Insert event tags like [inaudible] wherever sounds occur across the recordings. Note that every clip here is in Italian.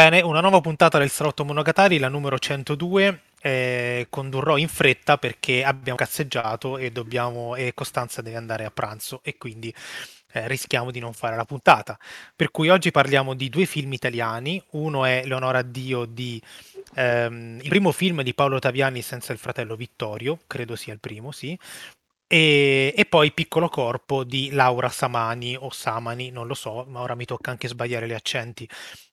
Bene, una nuova puntata del Salotto Monogatari, la numero 102. Eh, condurrò in fretta perché abbiamo cazzeggiato e, dobbiamo, e Costanza deve andare a pranzo e quindi eh, rischiamo di non fare la puntata. Per cui oggi parliamo di due film italiani. Uno è Leonora Dio di ehm, il primo film di Paolo Taviani senza il fratello Vittorio, credo sia il primo, sì. E, e, poi Piccolo Corpo di Laura Samani o Samani, non lo so, ma ora mi tocca anche sbagliare gli accenti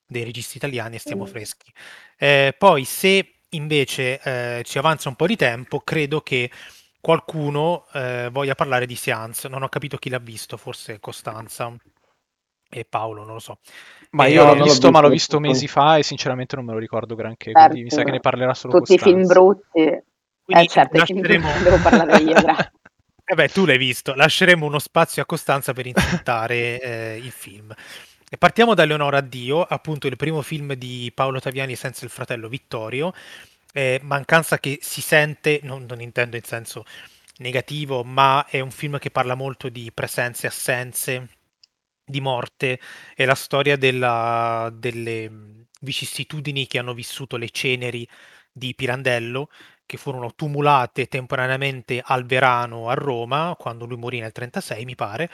dei registi italiani e stiamo mm. freschi. Eh, poi se invece eh, ci avanza un po' di tempo, credo che qualcuno eh, voglia parlare di Seance. Non ho capito chi l'ha visto, forse Costanza e Paolo, non lo so. Ma io l'ho visto, visto, ma l'ho visto mesi fa e sinceramente non me lo ricordo granché, certo. quindi mi sa che ne parlerà solo Tutti Costanza. i film brutti. Quindi eh certo, lasceremo... devo parlare io, [laughs] grazie. Eh beh, tu l'hai visto, lasceremo uno spazio a Costanza per insultare eh, il film. E partiamo da Leonora Dio, appunto il primo film di Paolo Taviani senza il fratello Vittorio, eh, mancanza che si sente, non, non, intendo in senso negativo, ma è un film che parla molto di presenze, assenze, di morte, è la storia della, delle vicissitudini che hanno vissuto le ceneri di Pirandello, che furono tumulate temporaneamente al Verano a Roma, quando lui morì nel 1936, mi pare,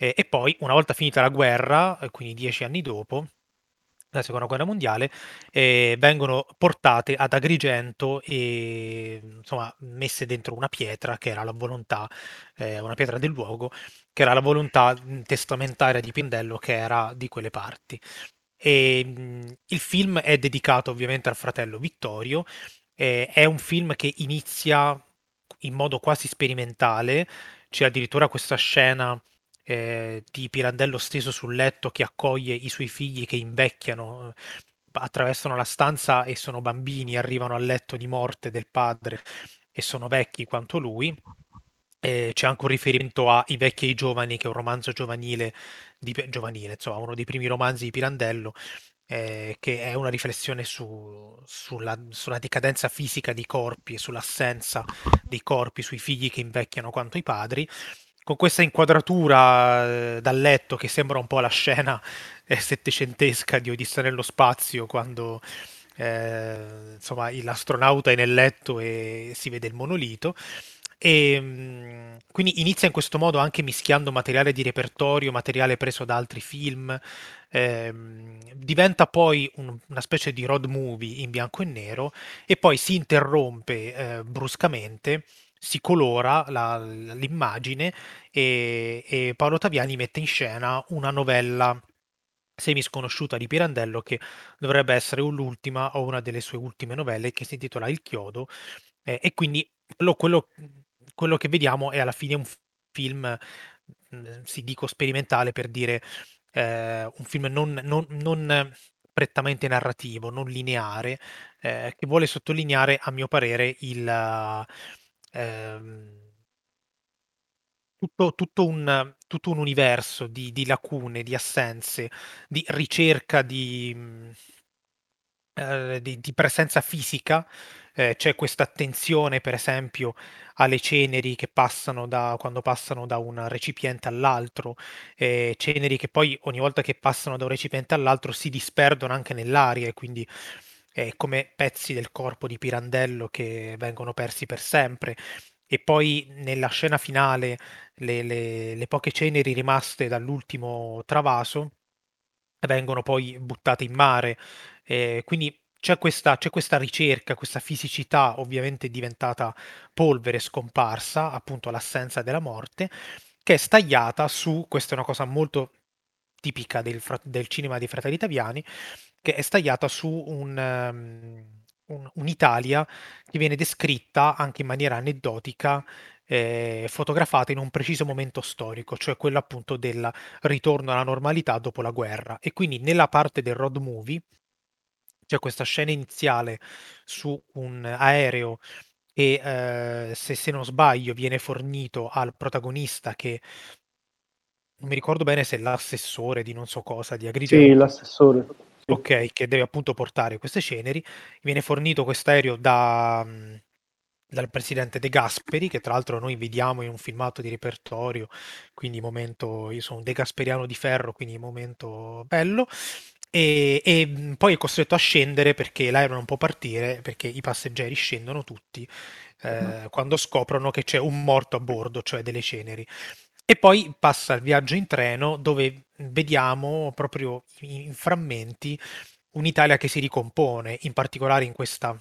e, e poi, una volta finita la guerra, quindi dieci anni dopo, la seconda guerra mondiale, eh, vengono portate ad Agrigento e insomma messe dentro una pietra che era la volontà, eh, una pietra del luogo, che era la volontà testamentaria di Pindello che era di quelle parti. E, mh, il film è dedicato ovviamente al fratello Vittorio eh, è un film che inizia in modo quasi sperimentale, c'è addirittura questa scena eh, di Pirandello steso sul letto che accoglie i suoi figli che invecchiano, attraversano la stanza e sono bambini, arrivano al letto di morte del padre e sono vecchi quanto lui. Eh, c'è anche un riferimento a I vecchi e i giovani, che è un romanzo giovanile, di, giovanile, insomma, uno dei primi romanzi di Pirandello, eh, che è una riflessione su, sulla, sulla, decadenza fisica dei corpi e sull'assenza dei corpi, sui figli che invecchiano quanto i padri. Con questa inquadratura eh, dal letto che sembra un po' la scena eh, settecentesca di Odissea nello spazio, quando eh, insomma, l'astronauta è nel letto e si vede il monolito. E ehm, quindi inizia in questo modo anche mischiando materiale di repertorio, materiale preso da altri film, ehm, diventa poi un- una specie di road movie in bianco e nero e poi si interrompe eh, bruscamente, si colora la- l'immagine e, e Paolo Taviani mette in scena una novella semi sconosciuta di Pirandello che dovrebbe essere l'ultima o una delle sue ultime novelle che si intitola Il chiodo eh, e quindi quello, quello quello che vediamo è alla fine un film, mhmm, si dico sperimentale per dire, ehm, un film non non non prettamente narrativo, non lineare, ehm, che vuole sottolineare, a mio parere, il ehm tutto tutto un tutto un universo di di lacune, di assenze, di ricerca di mhmm, ehm, di di presenza fisica. Eh, c'è questa attenzione, per esempio, alle ceneri che passano da quando passano da un recipiente all'altro, eh, ceneri che poi ogni volta che passano da un recipiente all'altro si disperdono anche nell'aria e quindi è come pezzi del corpo di Pirandello che vengono persi per sempre. E poi nella scena finale le, le, le poche ceneri rimaste dall'ultimo travaso vengono poi buttate in mare. Eh, quindi c'è questa, c'è questa ricerca, questa fisicità ovviamente diventata polvere, scomparsa, appunto l'assenza della morte, che è stagliata su, questa è una cosa molto tipica del, del cinema dei fratelli italiani, che è stagliata su un, um, un, un'Italia che viene descritta anche in maniera aneddotica, eh, fotografata in un preciso momento storico, cioè quello appunto del ritorno alla normalità dopo la guerra. E quindi nella parte del road movie c'è questa scena iniziale su un aereo e eh, se, se, non sbaglio viene fornito al protagonista che non mi ricordo bene se è l'assessore di non so cosa di Agrigento. Sì, l'assessore. Ok, che deve appunto portare queste ceneri. Viene fornito questo aereo da, dal presidente De Gasperi, che tra l'altro noi vediamo in un filmato di repertorio, quindi momento, io sono un De Gasperiano di ferro, quindi momento bello e, e, poi è costretto a scendere perché l'aereo non può partire perché i passeggeri scendono tutti eh, quando scoprono che c'è un morto a bordo, cioè delle ceneri. E poi passa il viaggio in treno dove vediamo proprio in frammenti un'Italia che si ricompone, in particolare in questa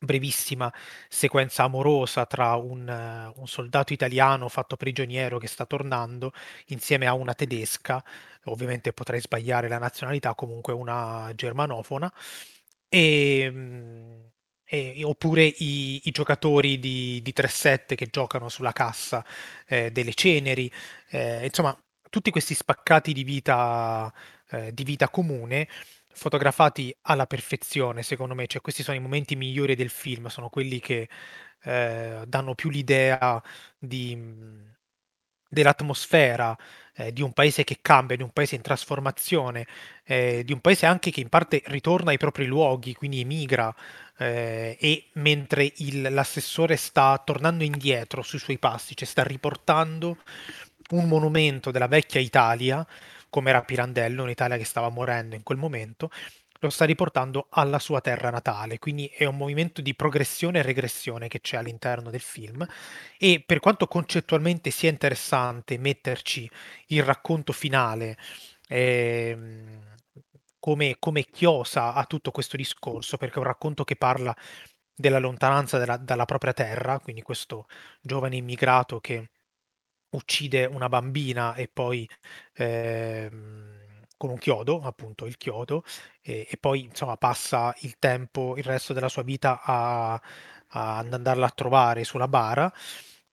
brevissima sequenza amorosa tra un, un, soldato italiano fatto prigioniero che sta tornando insieme a una tedesca, ovviamente potrei sbagliare la nazionalità, comunque una germanofona, e, e, oppure i, i, giocatori di, di 3-7 che giocano sulla cassa eh, delle ceneri, eh, insomma tutti questi spaccati di vita, eh, di vita comune fotografati alla perfezione, secondo me, cioè questi sono i momenti migliori del film, sono quelli che eh, danno più l'idea di, dell'atmosfera eh, di un paese che cambia, di un paese in trasformazione, eh, di un paese anche che in parte ritorna ai propri luoghi, quindi emigra, eh, e mentre il, l'assessore sta tornando indietro sui suoi passi, cioè sta riportando un monumento della vecchia Italia come era Pirandello, un'Italia che stava morendo in quel momento, lo sta riportando alla sua terra natale, quindi è un movimento di progressione e regressione che c'è all'interno del film. E per quanto concettualmente sia interessante metterci il racconto finale eh, come, come, chiosa a tutto questo discorso, perché è un racconto che parla della lontananza della, dalla propria terra, quindi questo giovane immigrato che uccide una bambina e poi ehm, con un chiodo, appunto il chiodo, e, e, poi insomma passa il tempo, il resto della sua vita a, a andarla a trovare sulla bara.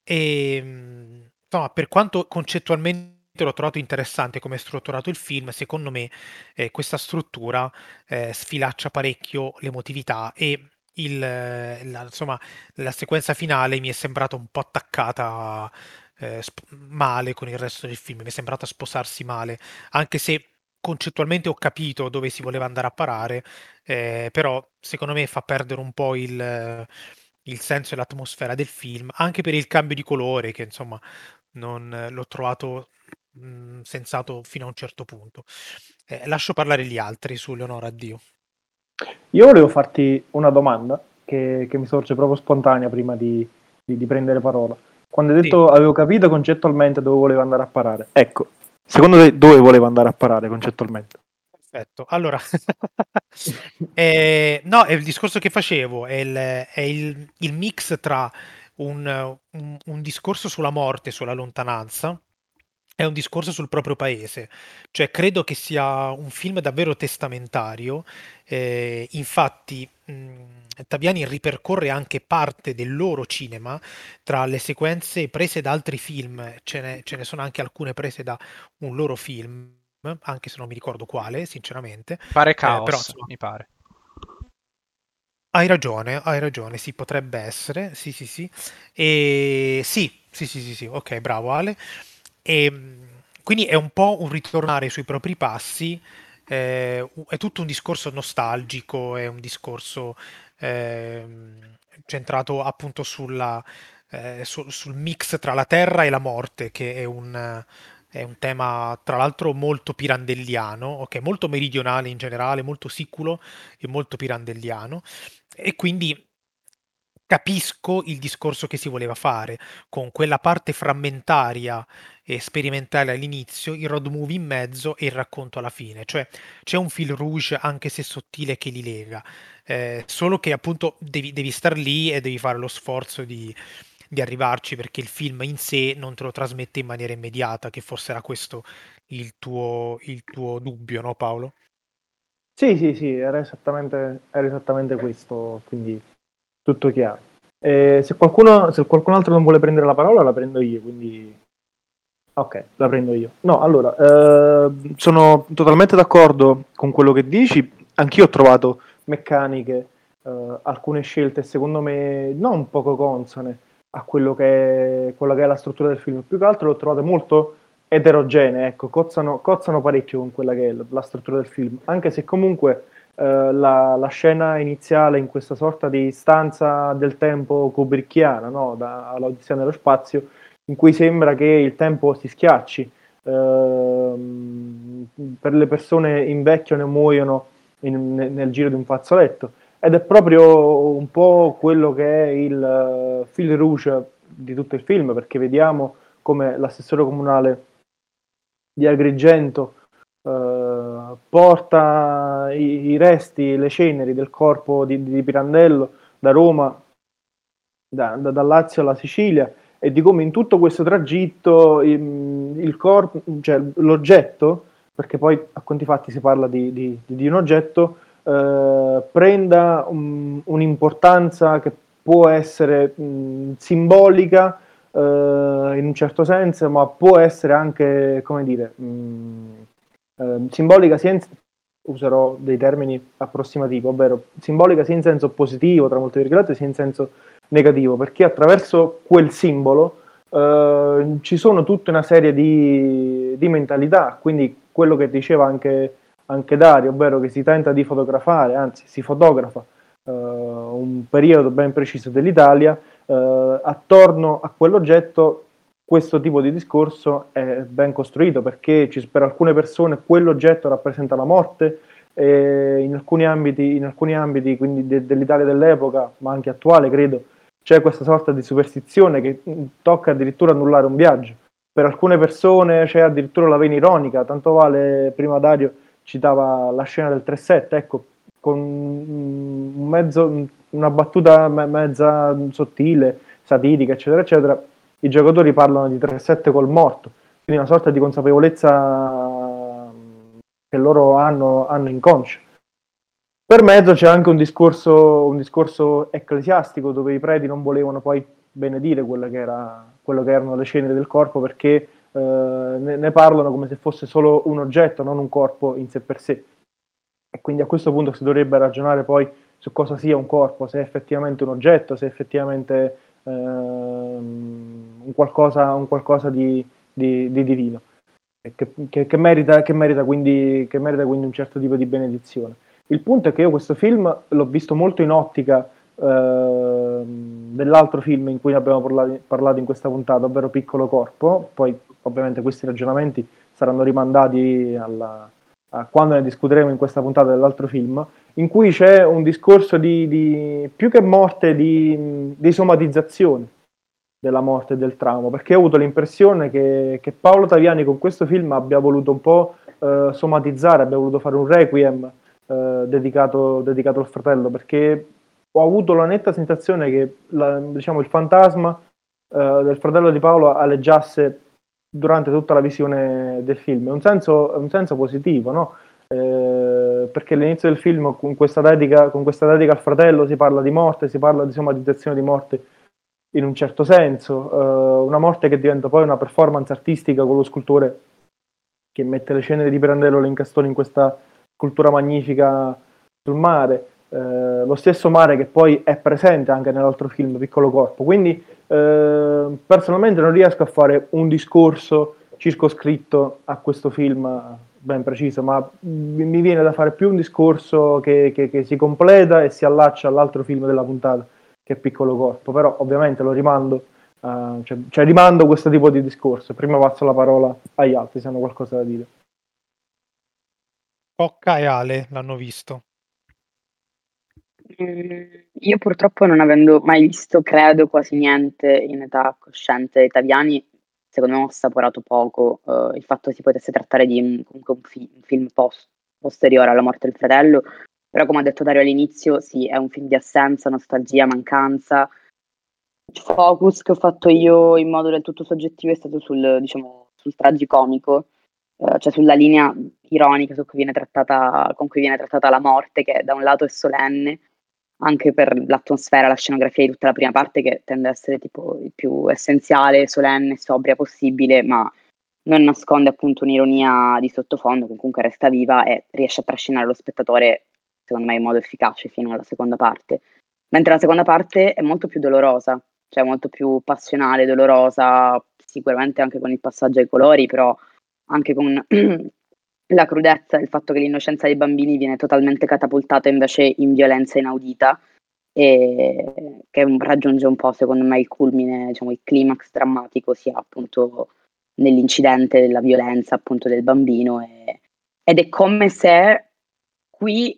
E ehm, insomma, per quanto concettualmente l'ho trovato interessante come è strutturato il film, secondo me eh, questa struttura eh, sfilaccia parecchio l'emotività e il, la, insomma, la sequenza finale mi è sembrata un po' attaccata eh, sp- male con il resto del film, mi è sembrata sposarsi male, anche se concettualmente ho capito dove si voleva andare a parare, eh, però secondo me fa perdere un po' il, il, senso e l'atmosfera del film, anche per il cambio di colore che insomma non l'ho trovato mh, mm, sensato fino a un certo punto. Eh, lascio parlare gli altri su Leonora Dio. Io volevo farti una domanda che, che mi sorge proprio spontanea prima di, di, di prendere parola. Quando hai detto sì. avevo capito concettualmente dove voleva andare a parare. Ecco, secondo te dove voleva andare a parare concettualmente? Perfetto. Allora, [laughs] eh, no, è il discorso che facevo, è il, è il, il mix tra un, un, un discorso sulla morte, sulla lontananza, è un discorso sul proprio paese, cioè credo che sia un film davvero testamentario, eh, infatti mh, Taviani ripercorre anche parte del loro cinema tra le sequenze prese da altri film, ce ne, ce ne sono anche alcune prese da un loro film, anche se non mi ricordo quale, sinceramente. Pare Chaos, eh, però, insomma, mi pare. Hai ragione, hai ragione, sì, potrebbe essere, sì, sì, sì. E sì, sì, sì, sì, sì, ok, bravo Ale. E, ehm, quindi è un po' un ritornare sui propri passi, eh, è tutto un discorso nostalgico, è un discorso eh, centrato appunto sulla, eh, su, sul mix tra la terra e la morte, che è un, è un tema tra l'altro molto pirandelliano, okay? molto meridionale in generale, molto siculo e molto pirandelliano. E quindi capisco il discorso che si voleva fare con quella parte frammentaria e sperimentale all'inizio, il road movie in mezzo e il racconto alla fine. Cioè c'è un fil rouge anche se sottile che li lega, eh, solo che appunto devi, devi star lì e devi fare lo sforzo di, di arrivarci perché il film in sé non te lo trasmette in maniera immediata, che forse era questo il tuo, il tuo dubbio, no Paolo? Sì, sì, sì, era esattamente, era esattamente questo, quindi tutto chiaro. Eh, se, qualcuno, se qualcun altro non vuole prendere la parola, la prendo io, quindi... Ok, la prendo io. No, allora, eh, sono totalmente d'accordo con quello che dici. Anch'io ho trovato meccaniche, eh, alcune scelte, secondo me, non poco consone a quello che, è, che è la struttura del film. Più che altro l'ho trovate molto eterogenee, ecco, cozzano, cozzano parecchio con quella che è la struttura del film, anche se comunque eh, la, la, scena iniziale in questa sorta di stanza del tempo kubrickiana, no? dall'Odissea nello spazio, in cui sembra che il tempo si schiacci. Uh, per le persone invecchiano e muoiono in, nel giro di un fazzoletto. Ed è proprio un po' quello che è il uh, fil rouge di tutto il film, perché vediamo come l'assessore comunale di Agrigento uh, porta i, i, resti, le ceneri del corpo di, di Pirandello da Roma, da, da, da Lazio alla Sicilia e di come in tutto questo tragitto il, il corpo, cioè l'oggetto, perché poi a conti fatti si parla di, di, di un oggetto, eh, prenda un, un'importanza che può essere mh, simbolica eh, in un certo senso, ma può essere anche, come dire, mh, eh, simbolica sia in, userò dei termini approssimativi, ovvero simbolica sia in senso positivo, tra molte virgolette, sia in senso negativo, perché attraverso quel simbolo eh, ci sono tutta una serie di, di, mentalità, quindi quello che diceva anche, anche, Dario, ovvero che si tenta di fotografare, anzi si fotografa eh, un periodo ben preciso dell'Italia, eh, attorno a quell'oggetto questo tipo di discorso è ben costruito perché ci, per alcune persone quell'oggetto rappresenta la morte, in alcuni ambiti, in alcuni ambiti quindi de, dell'Italia dell'epoca, ma anche attuale, credo, c'è questa sorta di superstizione che tocca addirittura annullare un viaggio. Per alcune persone c'è addirittura la vena ironica, tanto vale, prima Dario citava la scena del 3-7, ecco, con un mezzo, una battuta mezza sottile, satirica, eccetera, eccetera, i giocatori parlano di 3-7 col morto, quindi una sorta di consapevolezza che loro hanno, hanno inconscia. Per mezzo c'è anche un discorso, un discorso ecclesiastico dove i preti non volevano poi benedire quello che, era, quello che erano le ceneri del corpo perché eh, ne, ne, parlano come se fosse solo un oggetto, non un corpo in sé per sé. E quindi a questo punto si dovrebbe ragionare poi su cosa sia un corpo, se è effettivamente un oggetto, se effettivamente un, qualcosa, un qualcosa di, di, di divino, che, che, che, merita, merita quindi, che merita quindi un certo tipo di benedizione. Il punto è che io questo film l'ho visto molto in ottica eh, dell'altro film in cui abbiamo parlato in questa puntata, ovvero Piccolo Corpo. Poi ovviamente questi ragionamenti saranno rimandati alla, a quando ne discuteremo in questa puntata dell'altro film, in cui c'è un discorso di, di più che morte, di, di, somatizzazione della morte e del trauma, perché ho avuto l'impressione che, che Paolo Taviani con questo film abbia voluto un po' eh, somatizzare, abbia voluto fare un requiem eh, dedicato, dedicato, al fratello, perché ho avuto la netta sensazione che la, diciamo, il fantasma eh, del fratello di Paolo aleggiasse durante tutta la visione del film. È un senso, un senso positivo, no? Eh, perché all'inizio del film con questa, dedica, con questa dedica al fratello si parla di morte, si parla di somatizzazione di morte in un certo senso, eh, una morte che diventa poi una performance artistica con lo scultore che mette le ceneri di Pirandello le incastoni in questa cultura magnifica sul mare, eh, lo stesso mare che poi è presente anche nell'altro film Piccolo Corpo. Quindi eh, personalmente non riesco a fare un discorso circoscritto a questo film ben preciso, ma mi viene da fare più un discorso che, che, che si completa e si allaccia all'altro film della puntata, che è Piccolo Corpo. Però ovviamente lo rimando, uh, cioè, cioè rimando questo tipo di discorso. Prima passo la parola agli altri se hanno qualcosa da dire. Cocca e Ale l'hanno visto. Mm, io purtroppo non avendo mai visto, credo, quasi niente in età cosciente italiani, secondo me ho assaporato poco uh, il fatto che si potesse trattare di un, un, fi- un film post- posteriore alla morte del fratello, però come ha detto Dario all'inizio, sì, è un film di assenza, nostalgia, mancanza. Il focus che ho fatto io in modo del tutto soggettivo è stato sul, diciamo, sul tragicomico, uh, cioè sulla linea ironica su cui viene trattata, con cui viene trattata la morte, che da un lato è solenne, anche per l'atmosfera, la scenografia di tutta la prima parte, che tende ad essere tipo il più essenziale, solenne, sobria possibile, ma non nasconde appunto un'ironia di sottofondo che comunque resta viva e riesce a trascinare lo spettatore, secondo me, in modo efficace fino alla seconda parte. Mentre la seconda parte è molto più dolorosa, cioè molto più passionale, dolorosa, sicuramente anche con il passaggio ai colori, però anche con [clears throat] la crudezza, il fatto che l'innocenza dei bambini viene totalmente catapultata invece in violenza inaudita e che raggiunge un po' secondo me il culmine, diciamo il climax drammatico sia appunto nell'incidente della violenza appunto del bambino e ed è come se qui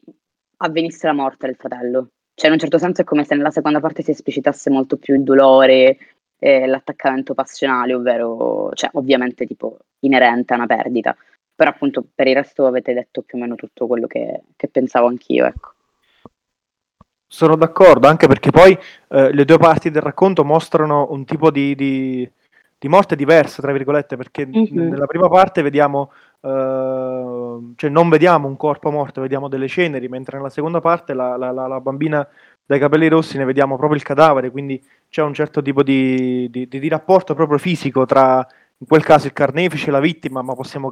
avvenisse la morte del fratello. Cioè, in un certo senso è come se nella seconda parte si esplicitasse molto più il dolore, e l'attaccamento passionale, ovvero, cioè, ovviamente tipo inerente a una perdita. Però appunto per il resto avete detto più o meno tutto quello che, che pensavo anch'io, ecco. Sono d'accordo, anche perché poi eh, le due parti del racconto mostrano un tipo di, di, di morte diversa, tra virgolette, perché mm-hmm. nella prima parte vediamo, eh, cioè non vediamo un corpo morto, vediamo delle ceneri, mentre nella seconda parte la, la, la, la, bambina dai capelli rossi ne vediamo proprio il cadavere, quindi c'è un certo tipo di, di rapporto proprio fisico tra, in quel caso, il carnefice e la vittima, ma possiamo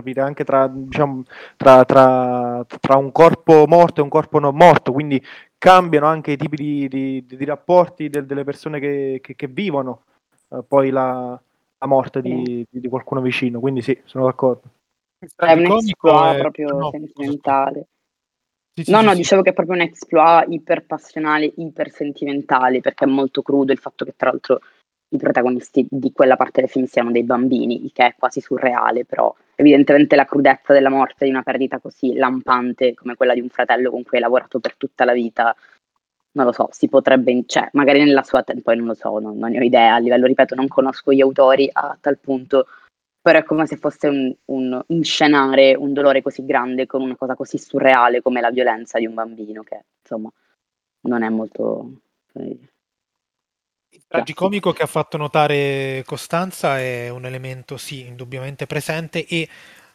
cap- capire anche tra, diciamo, tra, tra, tra, un corpo morto e un corpo non morto, quindi cambiano anche i tipi di, di, di rapporti del, delle persone che, che, che vivono eh, poi la, la morte di, di, qualcuno vicino, quindi sì, sono d'accordo. È un exploit è... proprio no, sentimentale. Sì, sì, no, sì, no, dicevo che è proprio un exploit iper passionale, iper sentimentale, perché è molto crudo il fatto che tra l'altro i protagonisti di quella parte del film siano dei bambini, il che è quasi surreale, però evidentemente la crudezza della morte di una perdita così lampante come quella di un fratello con cui hai lavorato per tutta la vita, non lo so, si potrebbe, cioè, magari nella sua, poi non lo so, non, non, ne ho idea, a livello, ripeto, non conosco gli autori a tal punto, però è come se fosse un, un inscenare un dolore così grande con una cosa così surreale come la violenza di un bambino, che insomma non è molto... Eh, il tragicomico che ha fatto notare Costanza è un elemento, sì, indubbiamente presente e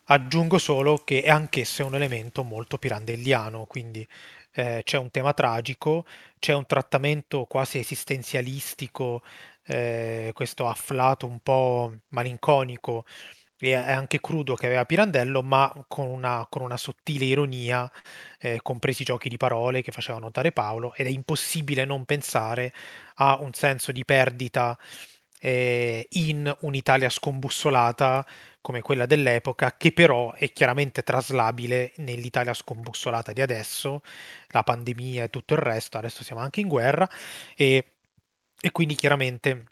aggiungo solo che è anch'esso un elemento molto pirandelliano, quindi eh, c'è un tema tragico, c'è un trattamento quasi esistenzialistico, eh, questo afflato un po' malinconico e anche crudo che aveva Pirandello, ma con una, con una sottile ironia, eh, compresi i giochi di parole che faceva notare Paolo, ed è impossibile non pensare a un senso di perdita eh, in un'Italia scombussolata come quella dell'epoca, che però è chiaramente traslabile nell'Italia scombussolata di adesso, la pandemia e tutto il resto, adesso siamo anche in guerra, e, e quindi chiaramente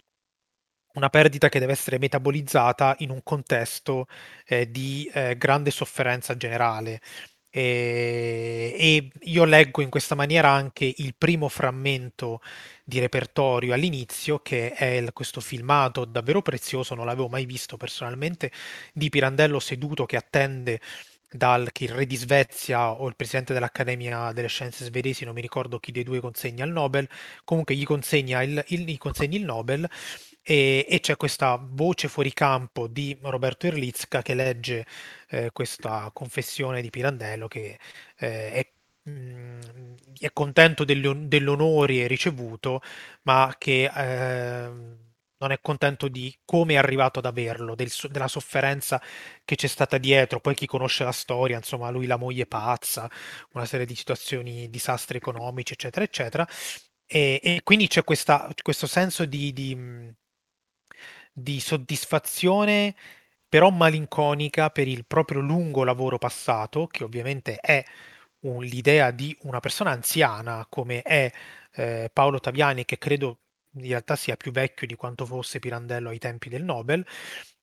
una perdita che deve essere metabolizzata in un contesto eh, di eh, grande sofferenza generale. E, e, io leggo in questa maniera anche il primo frammento di repertorio all'inizio, che è il, questo filmato davvero prezioso, non l'avevo mai visto personalmente, di Pirandello seduto che attende dal che il re di Svezia o il presidente dell'Accademia delle Scienze svedesi, non mi ricordo chi dei due consegna il Nobel, comunque gli consegna il, il, gli consegna il Nobel e, e, c'è questa voce fuori campo di Roberto Erlitzka che legge eh, questa confessione di Pirandello che eh, è mm, è contento dell'onore ricevuto, ma che eh, non è contento di come è arrivato ad averlo, del, della sofferenza che c'è stata dietro. Poi chi conosce la storia, insomma, lui la moglie pazza, una serie di situazioni, disastri economici, eccetera, eccetera. E, e quindi c'è questa, questo senso di, di, di soddisfazione però malinconica per il proprio lungo lavoro passato, che ovviamente è un, l'idea di una persona anziana come è eh, Paolo Taviani, che credo in realtà sia più vecchio di quanto fosse Pirandello ai tempi del Nobel,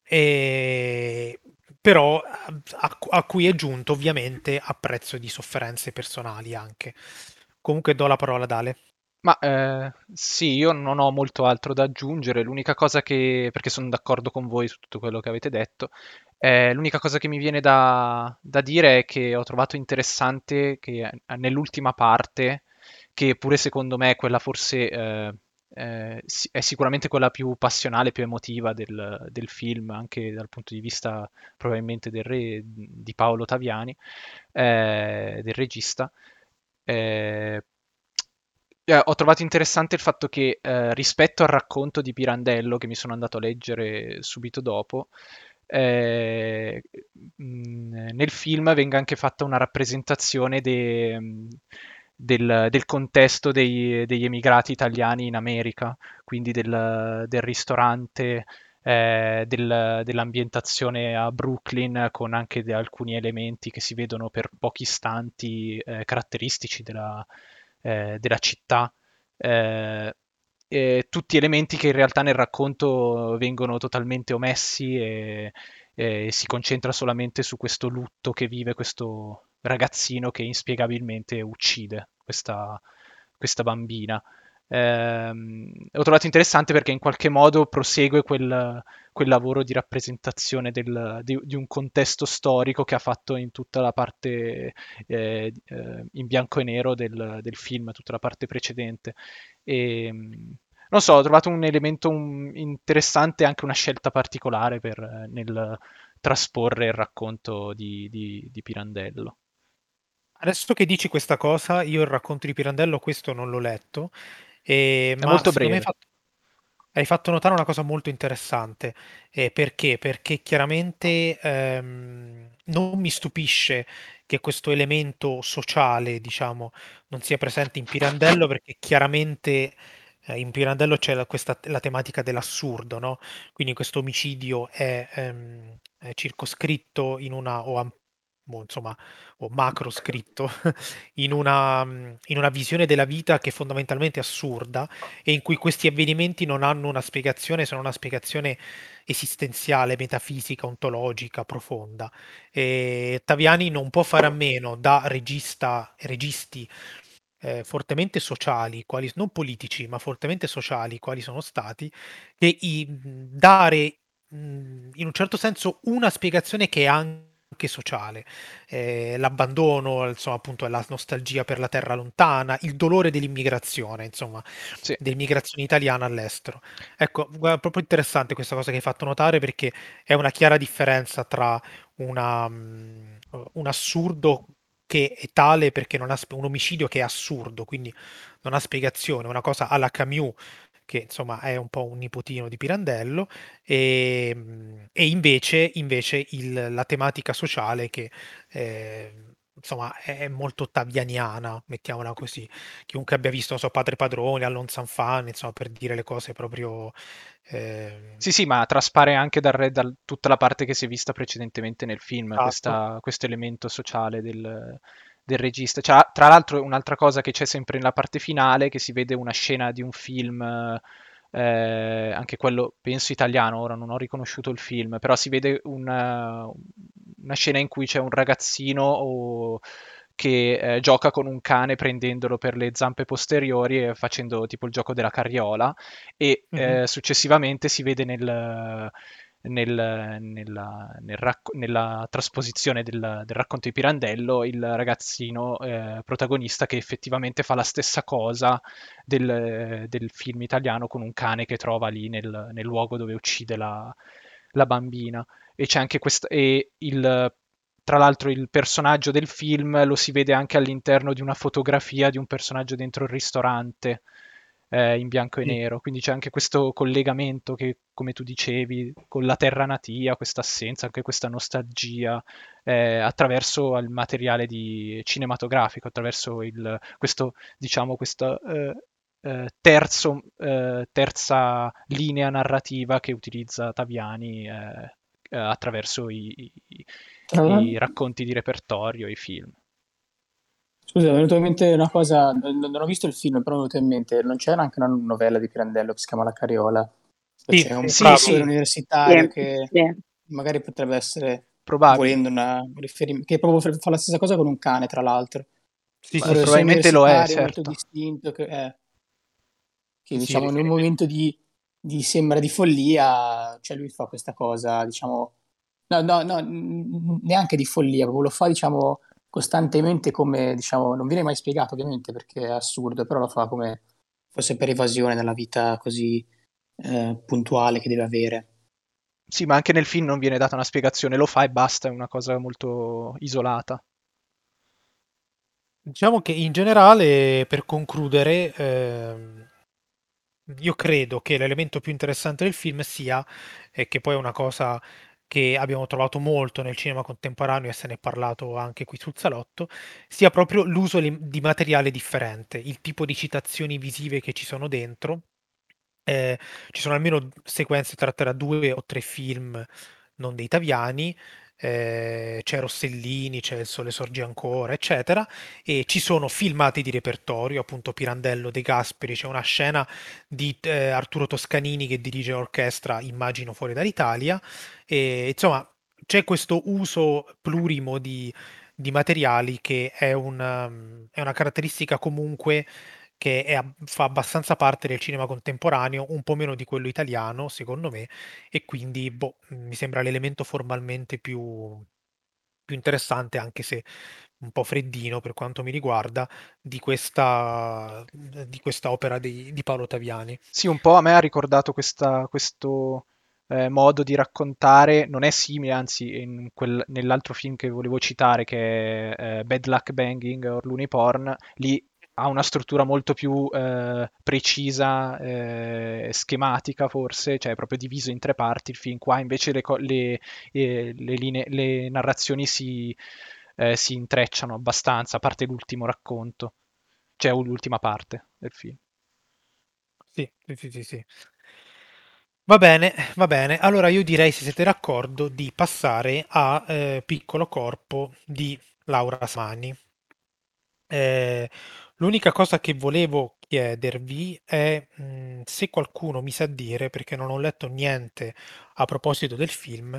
e, però a, a, cui è giunto ovviamente a prezzo di sofferenze personali anche. Comunque do la parola ad Ale. Ma eh, sì, io non ho molto altro da aggiungere, l'unica cosa che, perché sono d'accordo con voi su tutto quello che avete detto, eh, l'unica cosa che mi viene da, da, dire è che ho trovato interessante che eh, nell'ultima parte, che pure secondo me è quella forse eh, eh, è sicuramente quella più passionale, più emotiva del, del, film, anche dal punto di vista probabilmente del re di Paolo Taviani, eh, del regista. Eh, ho trovato interessante il fatto che eh, rispetto al racconto di Pirandello, che mi sono andato a leggere subito dopo, eh, nel film venga anche fatta una rappresentazione de, del, del, contesto dei, degli emigrati italiani in America, quindi del, del ristorante, eh, del, dell'ambientazione a Brooklyn con anche alcuni elementi che si vedono per pochi istanti eh, caratteristici della, eh, della città, eh, tutti elementi che in realtà nel racconto vengono totalmente omessi e, e si concentra solamente su questo lutto che vive questo ragazzino che inspiegabilmente uccide questa, questa bambina. Eh, ho trovato interessante perché in qualche modo prosegue quel, quel lavoro di rappresentazione del, di, di, un contesto storico che ha fatto in tutta la parte eh, eh, in bianco e nero del, del, film, tutta la parte precedente. E, non so, ho trovato un elemento un, interessante, anche una scelta particolare per, nel trasporre il racconto di, di, di Pirandello. Adesso che dici questa cosa, io il racconto di Pirandello questo non l'ho letto, e, è molto breve. Hai fatto, hai fatto, notare una cosa molto interessante. Eh, perché? Perché chiaramente ehm, non mi stupisce che questo elemento sociale, diciamo, non sia presente in Pirandello, perché chiaramente eh, in Pirandello c'è la, questa, la tematica dell'assurdo, no? Quindi questo omicidio è, ehm, circoscritto in una, o insomma, o macro scritto, [laughs] in una, in una visione della vita che è fondamentalmente assurda e in cui questi avvenimenti non hanno una spiegazione, sono una spiegazione esistenziale, metafisica, ontologica, profonda. E Taviani non può fare a meno da regista, registi eh, fortemente sociali, quali, non politici, ma fortemente sociali, quali sono stati, e i, dare in un certo senso una spiegazione che è anche anche sociale, eh, l'abbandono, insomma, appunto la nostalgia per la terra lontana, il dolore dell'immigrazione, insomma, sì. dell'immigrazione italiana all'estero. Ecco, è proprio interessante questa cosa che hai fatto notare perché è una chiara differenza tra una, um, un assurdo che è tale perché non ha un omicidio che è assurdo, quindi non ha spiegazione, una cosa alla Camus che insomma è un po' un nipotino di Pirandello, e, ehm, e invece, invece il, la tematica sociale che eh, insomma è molto ottavianiana, mettiamola così. Chiunque abbia visto, non so, Padre Padrone, Allon Sanfan, insomma, per dire le cose proprio... Eh... Sì, sì, ma traspare anche da, da, tutta la parte che si è vista precedentemente nel film, esatto. questo elemento sociale del del regista. Cioè, tra l'altro un'altra cosa che c'è sempre nella parte finale, che si vede una scena di un film, eh, anche quello penso italiano, ora non ho riconosciuto il film, però si vede una, una scena in cui c'è un ragazzino o, che eh, gioca con un cane prendendolo per le zampe posteriori e facendo tipo il gioco della carriola e mm-hmm. eh, successivamente si vede nel nel, nella, nel racco- nella, trasposizione del, del, racconto di Pirandello il ragazzino eh, protagonista che effettivamente fa la stessa cosa del, del, film italiano con un cane che trova lì nel, nel luogo dove uccide la, la, bambina. E c'è anche questo. E il, tra l'altro il personaggio del film lo si vede anche all'interno di una fotografia di un personaggio dentro il ristorante eh, in bianco e nero, quindi c'è anche questo collegamento che, come tu dicevi, con la terra natia, questa assenza, anche questa nostalgia eh, attraverso il materiale di cinematografico, attraverso il, questo, diciamo, questa eh, eh terzo, eh, terza linea narrativa che utilizza Taviani eh, attraverso i, i, i racconti di repertorio, i film. Scusa, è venuto in mente una cosa, non, ho visto il film, però è venuto in mente, non c'era anche una novella di Pirandello che si chiama La Carriola? Sì, c'è un sì, professore sì. universitario sì, che sì. magari potrebbe essere, Probabile. volendo, una riferimento, che proprio fa la stessa cosa con un cane, tra l'altro. Sì, sì probabilmente lo è, certo. molto distinto, che, è, che diciamo in un momento di, di, sembra di follia, cioè lui fa questa cosa, diciamo, no, no, no, neanche di follia, proprio lo fa, diciamo costantemente come, diciamo, non viene mai spiegato ovviamente perché è assurdo, però lo fa come fosse per evasione nella vita così eh, puntuale che deve avere. Sì, ma anche nel film non viene data una spiegazione, lo fa e basta, è una cosa molto isolata. Diciamo che in generale, per concludere, eh, io credo che l'elemento più interessante del film sia, e che poi è una cosa che abbiamo trovato molto nel cinema contemporaneo e se ne è parlato anche qui sul salotto, sia proprio l'uso di materiale differente, il tipo di citazioni visive che ci sono dentro. Eh, ci sono almeno sequenze tratte da due o tre film non dei Taviani, eh, c'è Rossellini, c'è Il Sole Sorge Ancora, eccetera, e ci sono filmati di repertorio, appunto Pirandello, De Gasperi, c'è una scena di eh, Arturo Toscanini che dirige l'orchestra, immagino fuori dall'Italia, e insomma c'è questo uso plurimo di, di materiali che è una, è una caratteristica comunque che è, fa abbastanza parte del cinema contemporaneo, un po' meno di quello italiano, secondo me, e quindi boh, mi sembra l'elemento formalmente più, più interessante, anche se un po' freddino per quanto mi riguarda, di questa, di questa opera di, di, Paolo Taviani. Sì, un po' a me ha ricordato questa, questo eh, modo di raccontare, non è simile, anzi quel, nell'altro film che volevo citare che è eh, Bad Luck Banging or Looney Porn, lì ha una struttura molto più eh, precisa, eh, schematica forse, cioè proprio diviso in tre parti il film. Qua invece le, le, eh, le, linee, le narrazioni si, eh, si, intrecciano abbastanza, a parte l'ultimo racconto, cioè l'ultima parte del film. Sì, sì, sì, sì. Va bene, va bene. Allora io direi, se siete d'accordo, di passare a eh, Piccolo Corpo di Laura Samani. Eh, L'unica cosa che volevo chiedervi è mh, se qualcuno mi sa dire, perché non ho letto niente a proposito del film,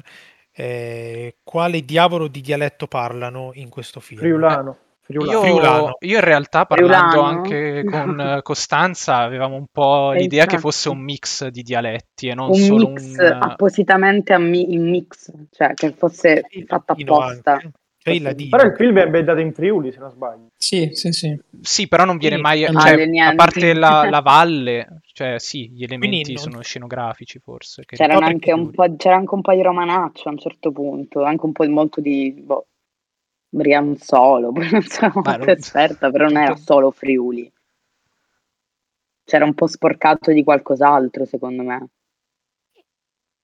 eh, quale diavolo di dialetto parlano in questo film. Friulano. Friulano. Io, Friulano. io in realtà parlando Friulano. anche con [laughs] Costanza avevamo un po' l'idea esatto. che fosse un mix di dialetti e non un solo mix un... appositamente in mix, cioè che fosse fatto apposta. Anche. Cioè. Però il film è ambientato in Friuli, se non sbaglio. Sì, sì, sì. Sì, però non viene sì, mai... Cioè, a parte la, [laughs] la, valle, cioè sì, gli elementi non... sono scenografici forse. C'era anche, c'era, anche un po', di romanaccio a un certo punto, anche un po' molto di... Boh, Brianzolo, [laughs] non sono molto non... esperta, però non era solo Friuli. C'era un po' sporcato di qualcos'altro, secondo me.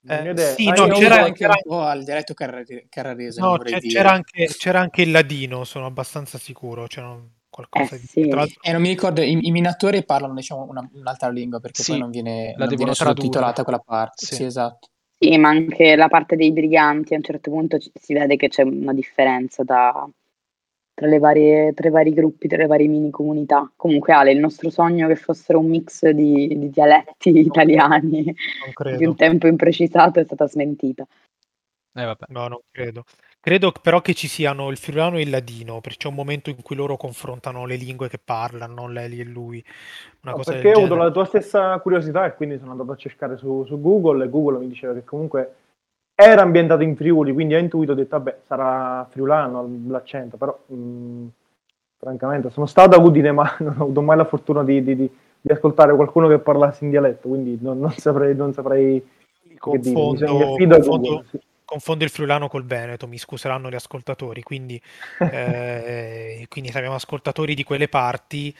Eh, sì, no, c'era anche un po' al dialetto carrarese. No, c'era anche, c'era, anche, il ladino, sono abbastanza sicuro. C'era qualcosa eh, di sì. E eh, non mi ricordo, i, i, minatori parlano diciamo una, un'altra lingua perché sì, poi non viene, la non viene sottotitolata quella parte. Sì. sì, esatto. Sì, ma anche la parte dei briganti a un certo punto si vede che c'è una differenza da, tra, le varie, tra i vari gruppi, tra le varie mini comunità. Comunque Ale, il nostro sogno che fossero un mix di, di dialetti italiani [laughs] di un tempo imprecisato è stata smentita. Eh, no, non credo. Credo però che ci siano il friulano e il ladino, perché c'è un momento in cui loro confrontano le lingue che parlano, lei e lui. Una no, perché ho avuto la tua stessa curiosità e quindi sono andato a cercare su, su Google e Google mi diceva che comunque era ambientato in Friuli, quindi ho intuito, ho detto, vabbè, sarà friulano l'accento, però mh, mm, francamente sono stato a Udine, ma [laughs] non ho avuto mai la fortuna di, di, di, di ascoltare qualcuno che parlasse in dialetto, quindi non, non saprei, non saprei confondo, confondo, sì. confondo, il friulano col veneto, mi scuseranno gli ascoltatori, quindi, [laughs] eh, quindi se abbiamo ascoltatori di quelle parti,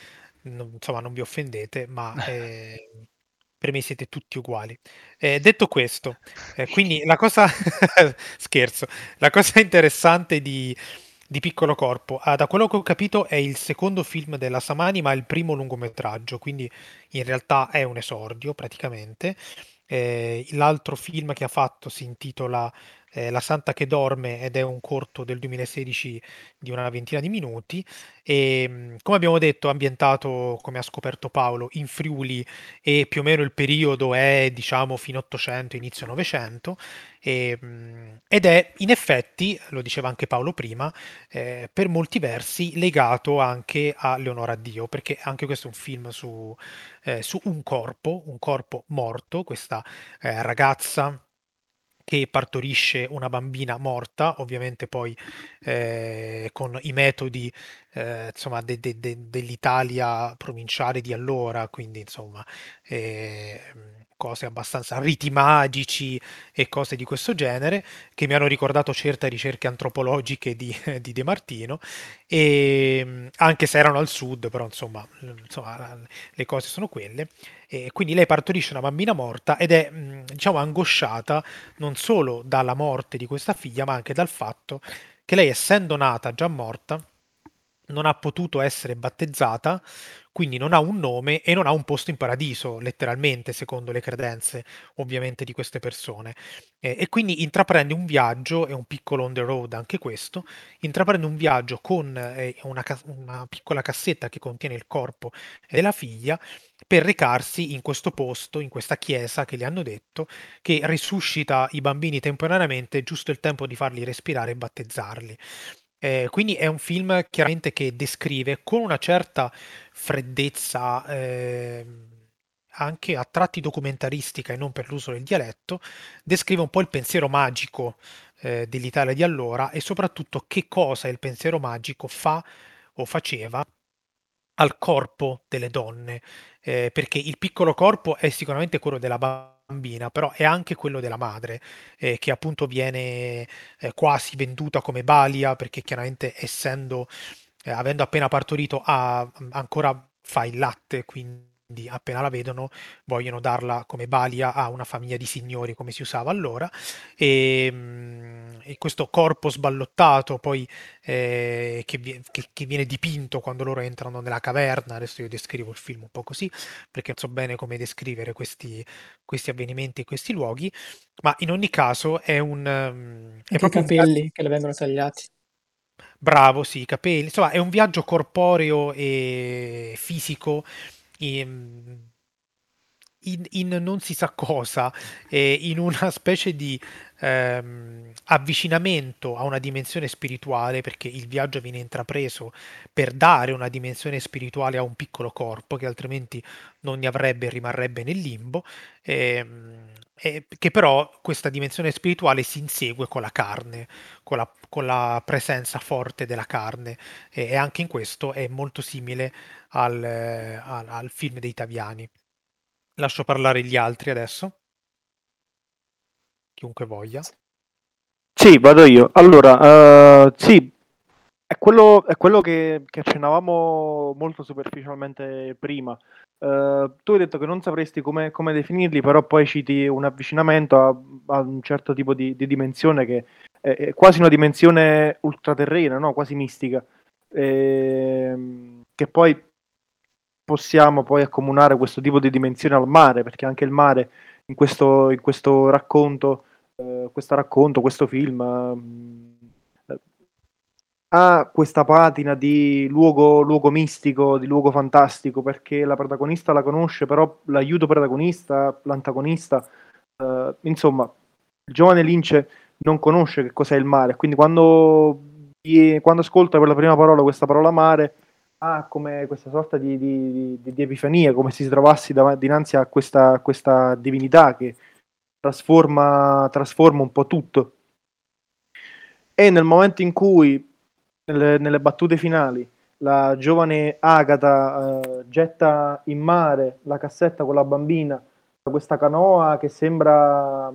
non, insomma non vi offendete, ma... Eh, [laughs] per me siete tutti uguali. Eh, detto questo, eh, quindi la cosa, [laughs] scherzo, la cosa interessante di, di Piccolo Corpo, ah, da quello che ho capito è il secondo film della Samani, ma il primo lungometraggio, quindi in realtà è un esordio praticamente. Eh, l'altro film che ha fatto si intitola eh, La Santa che dorme ed è un corto del 2016 di una ventina di minuti. E mm, come abbiamo detto ambientato come ha scoperto Paolo in Friuli e più o meno il periodo è diciamo fino 800 inizio 900 e, mm, ed è in effetti lo diceva anche Paolo prima eh, per molti versi legato anche a Leonora Dio perché anche questo è un film su, eh, su un corpo un corpo morto questa eh, ragazza che partorisce una bambina morta, ovviamente poi eh, con i metodi eh, insomma, de, de, de, dell'Italia provinciale di allora, quindi insomma eh, cose abbastanza riti magici e cose di questo genere che mi hanno ricordato certe ricerche antropologiche di, [laughs] di De Martino. E anche se erano al sud però insomma, insomma le cose sono quelle. E quindi lei partorisce una bambina morta ed è, diciamo, angosciata non solo dalla morte di questa figlia, ma anche dal fatto che lei, essendo nata già morta, non ha potuto essere battezzata, quindi non ha un nome e non ha un posto in paradiso, letteralmente, secondo le credenze, ovviamente, di queste persone. Eh, e quindi intraprende un viaggio, è un piccolo on the road anche questo, intraprende un viaggio con eh, una, una piccola cassetta che contiene il corpo della figlia per recarsi in questo posto, in questa chiesa che gli hanno detto, che risuscita i bambini temporaneamente, giusto il tempo di farli respirare e battezzarli. Eh, quindi è un film chiaramente che descrive con una certa freddezza, eh, anche a tratti documentaristica e non per l'uso del dialetto, descrive un po' il pensiero magico eh, dell'Italia di allora e soprattutto che cosa il pensiero magico fa o faceva al corpo delle donne, eh, perché il piccolo corpo è sicuramente quello della bambina, però è anche quello della madre, eh, che appunto viene eh, quasi venduta come balia, perché chiaramente essendo, eh, avendo appena partorito, ha, ancora fa il latte, quindi appena la vedono vogliono darla come balia a una famiglia di signori come si usava allora e, ehm, e questo corpo sballottato poi eh, che, che, che, viene dipinto quando loro entrano nella caverna adesso io descrivo il film un po' così perché non so bene come descrivere questi, questi avvenimenti e questi luoghi ma in ogni caso è un um, è proprio i capelli un... che le vengono tagliati. Bravo sì i capelli insomma è un viaggio corporeo e fisico in, in, in non si sa cosa, eh, in una [laughs] specie di ehm, avvicinamento a una dimensione spirituale, perché il viaggio viene intrapreso per dare una dimensione spirituale a un piccolo corpo che altrimenti non ne avrebbe e rimarrebbe nel limbo. Ehm, eh, che però questa dimensione spirituale si insegue con la carne, con la, con la presenza forte della carne e, e, anche in questo è molto simile al, al, al film dei Taviani. Lascio parlare gli altri adesso. Chiunque voglia. Sì, vado io. Allora, uh, sì, è quello, è quello che, che, accennavamo molto superficialmente prima. Uh, tu hai detto che non sapresti come, come, definirli, però poi citi un avvicinamento a, a un certo tipo di, di dimensione che è, è, quasi una dimensione ultraterrena, no? quasi mistica, e, ehm, che poi possiamo poi accomunare questo tipo di dimensione al mare, perché anche il mare in questo, in questo racconto, eh, questo racconto, questo film eh, ha questa patina di luogo, luogo, mistico, di luogo fantastico, perché la protagonista la conosce, però l'aiuto protagonista, l'antagonista, eh, insomma, il giovane Lince non conosce che cos'è il mare, quindi quando, quando ascolta per la prima parola questa parola mare, ha come questa sorta di, di, di, di epifania, come se si trovassi dav- dinanzi a questa, questa divinità che trasforma, trasforma, un po' tutto. E nel momento in cui, nelle, nelle battute finali, la giovane Agata uh, getta in mare la cassetta con la bambina, questa canoa che sembra...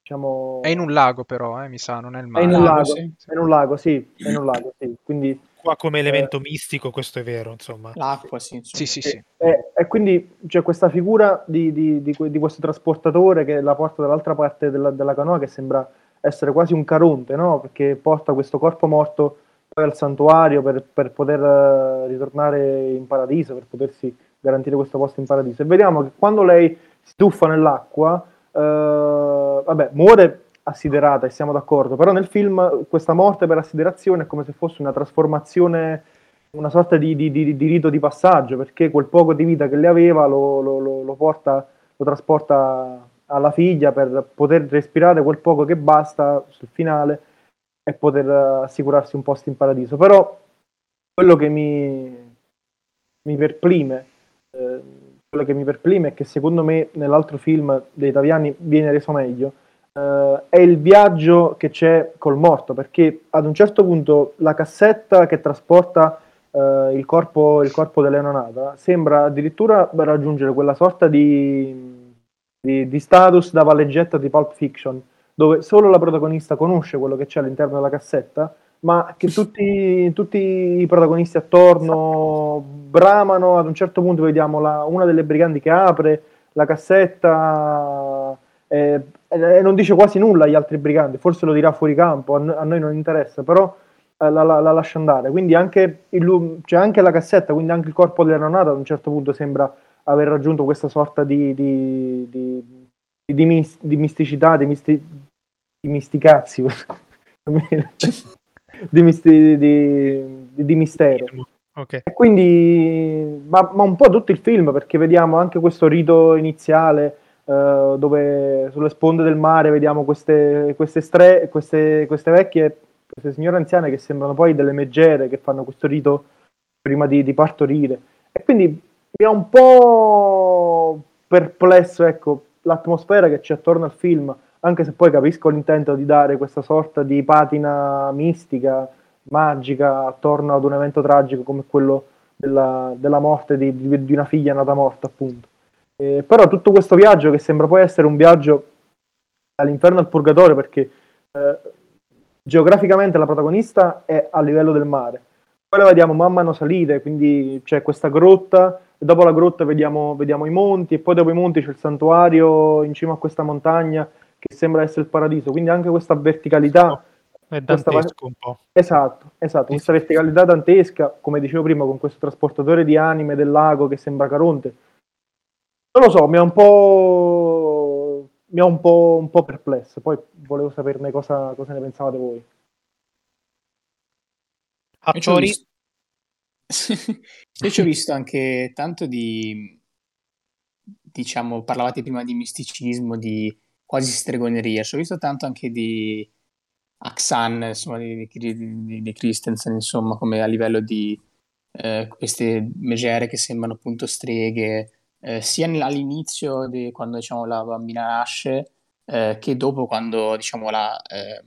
Diciamo... È in un lago però, eh, mi sa, non è il mare. È in un lago, sì. È in un lago, sì, è in un lago, sì. Quindi qua come elemento eh, mistico, questo è vero, insomma. L'acqua, sì. Sì, sì, sì. E, e, quindi c'è questa figura di, di, di, di, questo trasportatore che la porta dall'altra parte della, della, canoa che sembra essere quasi un caronte, no? Perché porta questo corpo morto poi al santuario per, per poter uh, ritornare in paradiso, per potersi garantire questo posto in paradiso. E vediamo che quando lei si tuffa nell'acqua, uh, vabbè, muore assiderata e siamo d'accordo, però nel film questa morte per assiderazione è come se fosse una trasformazione, una sorta di, di, di, di rito di passaggio, perché quel poco di vita che le aveva lo, lo, lo, lo, porta, lo trasporta alla figlia per poter respirare quel poco che basta sul finale e poter assicurarsi un posto in paradiso. Però quello che mi, mi perplime, eh, quello che mi perplime è che secondo me nell'altro film dei Taviani viene reso meglio, Uh, è il viaggio che c'è col morto, perché ad un certo punto la cassetta che trasporta uh, il, corpo, il corpo dell'Enonata sembra addirittura raggiungere quella sorta di, di, di, status da valleggetta di Pulp Fiction, dove solo la protagonista conosce quello che c'è all'interno della cassetta, ma che tutti, tutti i protagonisti attorno bramano, ad un certo punto vediamo la, una delle briganti che apre la cassetta eh, e non dice quasi nulla agli altri briganti, forse lo dirà fuori campo, a, noi non interessa, però la, la, la, lascia andare. Quindi anche, il, cioè anche la cassetta, quindi anche il corpo dell'aeronauta a un certo punto sembra aver raggiunto questa sorta di, di, di, di, mis, di misticità, di, misti, di misticazzi, [laughs] di, misti, di, di, mistero. Okay. E quindi, ma, ma, un po' tutto il film, perché vediamo anche questo rito iniziale eh, dove sulle sponde del mare vediamo queste, queste, stre, queste, queste vecchie, queste signore anziane che sembrano poi delle meggere che fanno questo rito prima di, di partorire. E quindi ha un po' perplesso, ecco, l'atmosfera che c'è attorno al film, anche se poi capisco l'intento di dare questa sorta di patina mistica, magica, attorno ad un evento tragico come quello della, della morte di, di, una figlia nata morta, appunto. Eh, però tutto questo viaggio, che sembra poi essere un viaggio all'inferno al purgatorio, perché eh, geograficamente la protagonista è a livello del mare. Poi la vediamo man mano salire, quindi c'è questa grotta dopo la grotta vediamo, vediamo, i monti e poi dopo i monti c'è il santuario in cima a questa montagna che sembra essere il paradiso, quindi anche questa verticalità è dantesco questa... un po'. Esatto, esatto, questa verticalità dantesca, come dicevo prima, con questo trasportatore di anime del lago che sembra Caronte. Non lo so, mi ha un po', mi ha un po', un po perplesso, poi volevo saperne cosa, cosa ne pensavate voi. Attori, Invece ho visto anche tanto di, diciamo, parlavate prima di misticismo, di quasi stregoneria, ho visto tanto anche di Axan, insomma, di, di, di Christensen, insomma, come a livello di eh, queste megere che sembrano appunto streghe, eh, sia all'inizio, di, quando diciamo, la bambina nasce, eh, che dopo quando diciamo, la, eh,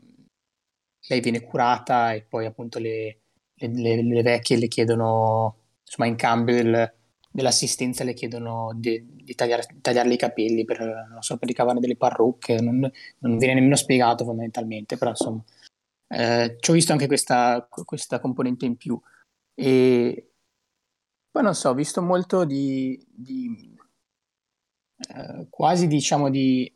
lei viene curata e poi appunto le le, le, vecchie le chiedono, insomma, in cambio del, dell'assistenza le chiedono di, di tagliare, tagliarle i capelli per, non so, per ricavare delle parrucche, non, non viene nemmeno spiegato fondamentalmente, però insomma, eh, ci ho visto anche questa, questa componente in più. E poi non so, ho visto molto di, di eh, quasi diciamo di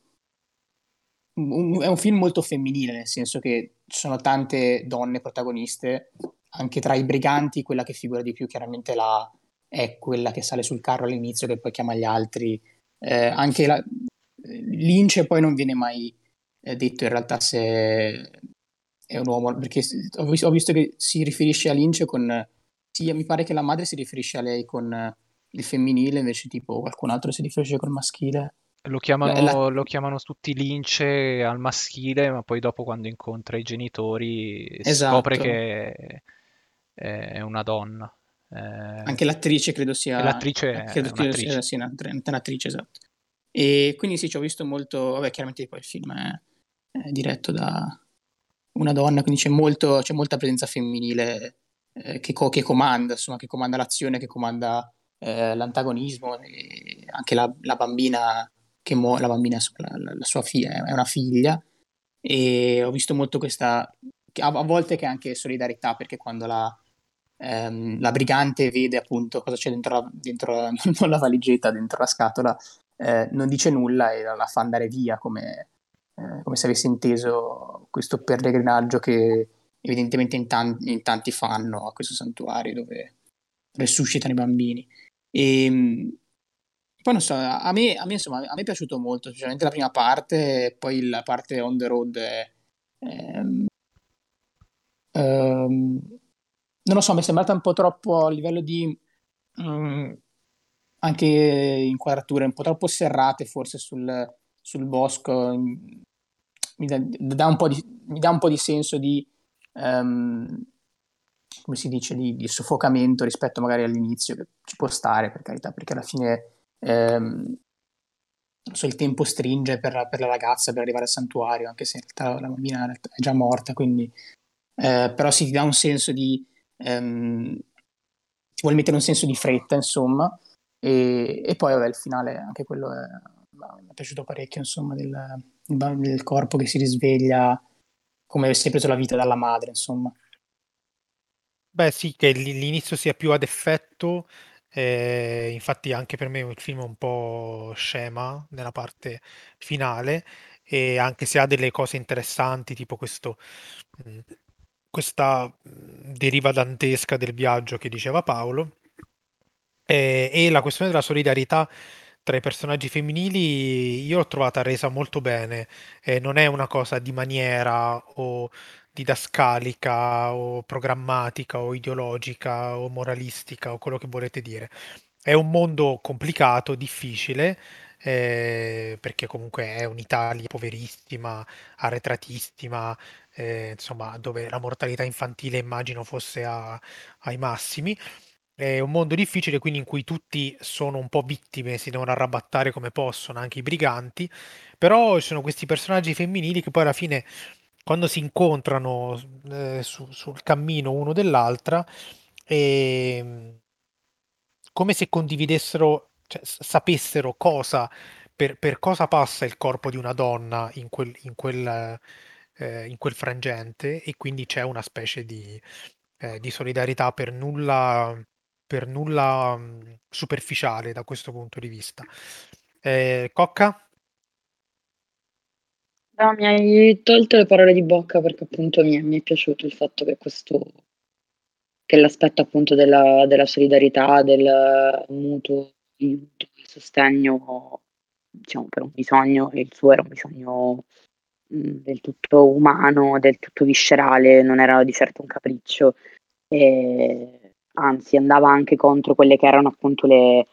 un, è un film molto femminile, nel senso che ci sono tante donne protagoniste anche tra i briganti quella che figura di più chiaramente la, è quella che sale sul carro all'inizio che poi chiama gli altri. Eh, anche la, Lynch poi non viene mai eh, detto in realtà se è un uomo, perché ho visto, ho visto che si riferisce a Lynch con... Sì, mi pare che la madre si riferisce a lei con il femminile, invece tipo qualcun altro si riferisce col maschile. Lo chiamano, la... lo chiamano tutti lince al maschile, ma poi dopo quando incontra i genitori esatto. scopre che è una donna. Eh, Anche l'attrice credo sia... L'attrice credo, credo sia, sia un'attrice, esatto. E quindi sì, ci ho visto molto... Vabbè, chiaramente poi il film è, è diretto da una donna, quindi c'è, molto, c'è molta presenza femminile eh, che, co- che, comanda, insomma, che comanda l'azione, che comanda eh, l'antagonismo, anche la, la, bambina che muore, la bambina, la, la, sua figlia, è una figlia, e ho visto molto questa, a, a volte che anche solidarietà, perché quando la, ehm, la brigante vede appunto cosa c'è dentro la, dentro la, [laughs] non la valigetta, dentro la scatola, eh, non dice nulla e la, la fa andare via come, eh, come, se avesse inteso questo pellegrinaggio che evidentemente in, tan- in, tanti fanno a questo santuario dove resuscitano i bambini. E, ehm, poi non so, a me, a me, insomma, a me è piaciuto molto, specialmente la prima parte, poi la parte on the road è, è, ehm, non lo so, mi è sembrata un po' troppo a livello di um, anche inquadrature un po' troppo serrate forse sul, sul bosco. Mi dà, dà di, mi dà, un po di, senso di, um, come si dice, di, di, soffocamento rispetto magari all'inizio, che ci può stare per carità, perché alla fine um, so, il tempo stringe per, per, la ragazza per arrivare al santuario, anche se in realtà la bambina è già morta, quindi... Eh, però si dà un senso di, ehm, ti vuole mettere un senso di fretta, insomma, e, e poi vabbè, il finale, anche quello è, mi è piaciuto parecchio, insomma, del, del corpo che si risveglia come se preso la vita dalla madre, insomma. Beh sì, che l'inizio sia più ad effetto, eh, infatti anche per me il film è un po' scema nella parte finale, e anche se ha delle cose interessanti, tipo questo, questa deriva dantesca del viaggio che diceva Paolo eh, e la questione della solidarietà tra i personaggi femminili io l'ho trovata resa molto bene, eh, non è una cosa di maniera o didascalica o programmatica o ideologica o moralistica o quello che volete dire. È un mondo complicato, difficile, eh, perché comunque è un'Italia poverissima, arretratissima, eh, insomma, dove la mortalità infantile immagino fosse a, ai massimi. È un mondo difficile, quindi in cui tutti sono un po' vittime, si devono arrabattare come possono, anche i briganti, però ci sono questi personaggi femminili che poi alla fine, quando si incontrano eh, su, sul cammino uno dell'altra, eh, come se condividessero, cioè, sapessero cosa, per, per, cosa passa il corpo di una donna in quel, in quel, eh, in quel frangente e quindi c'è una specie di, eh, di solidarietà per nulla, per nulla mh, mm, superficiale da questo punto di vista. Eh, Cocca? No, mi hai tolto le parole di bocca perché appunto mi è, mi è piaciuto il fatto che questo che l'aspetto appunto della, della solidarietà, del mutuo aiuto sostegno, diciamo, per un bisogno, e il suo era un bisogno del tutto umano, del tutto viscerale, non era di certo un capriccio, e, anzi andava anche contro quelle che erano appunto le,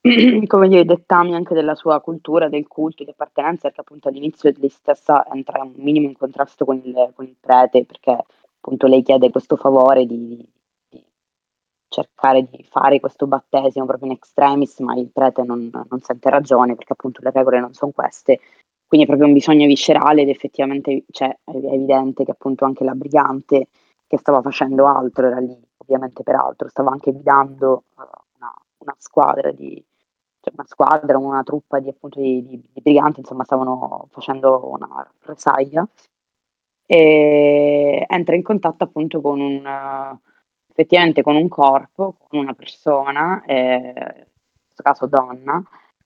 [clears throat] come dire, i dettami anche della sua cultura, del culto, di appartenenza, perché appunto all'inizio lei stessa entra un minimo in contrasto con il, con il prete, perché appunto lei chiede questo favore di, cercare di fare questo battesimo proprio in extremis, ma il prete non, non sente ragione perché appunto le regole non sono queste. Quindi è proprio un bisogno viscerale ed effettivamente cioè, è evidente che appunto anche la brigante che stava facendo altro era lì ovviamente per altro, stava anche guidando uh, una, una, squadra di cioè una squadra, una truppa di, appunto, di, di, di briganti, insomma stavano facendo una rappresaglia e entra in contatto appunto con un, effettivamente con un corpo, con una persona, eh, in questo caso donna,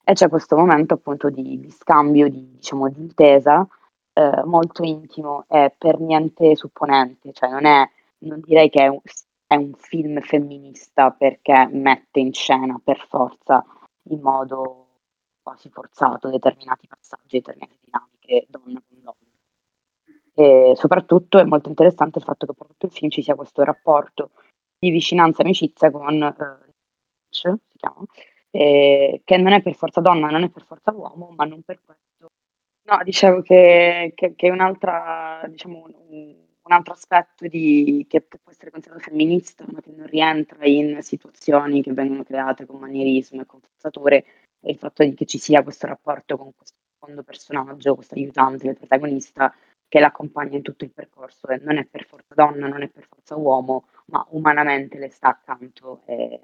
e c'è questo momento appunto di, di scambio, di, diciamo, di intesa eh, molto intimo e per niente supponente, cioè non è, non direi che è un, è un film femminista perché mette in scena per forza in modo quasi forzato determinati passaggi, determinate dinamiche donna con donna. E soprattutto è molto interessante il fatto che per tutto il film ci sia questo rapporto di vicinanza e amicizia con eh, si chiama, eh, che non è per forza donna, non è per forza uomo, ma non per questo. No, dicevo che, che, che un'altra, diciamo, un, un, altro aspetto di, che può essere considerato femminista, ma che non rientra in situazioni che vengono create con manierismo e con forzature, è il fatto che ci sia questo rapporto con questo secondo personaggio, questo aiutante del protagonista, che l'accompagna in tutto il percorso e non è per forza donna, non è per forza uomo, ma umanamente le sta accanto e,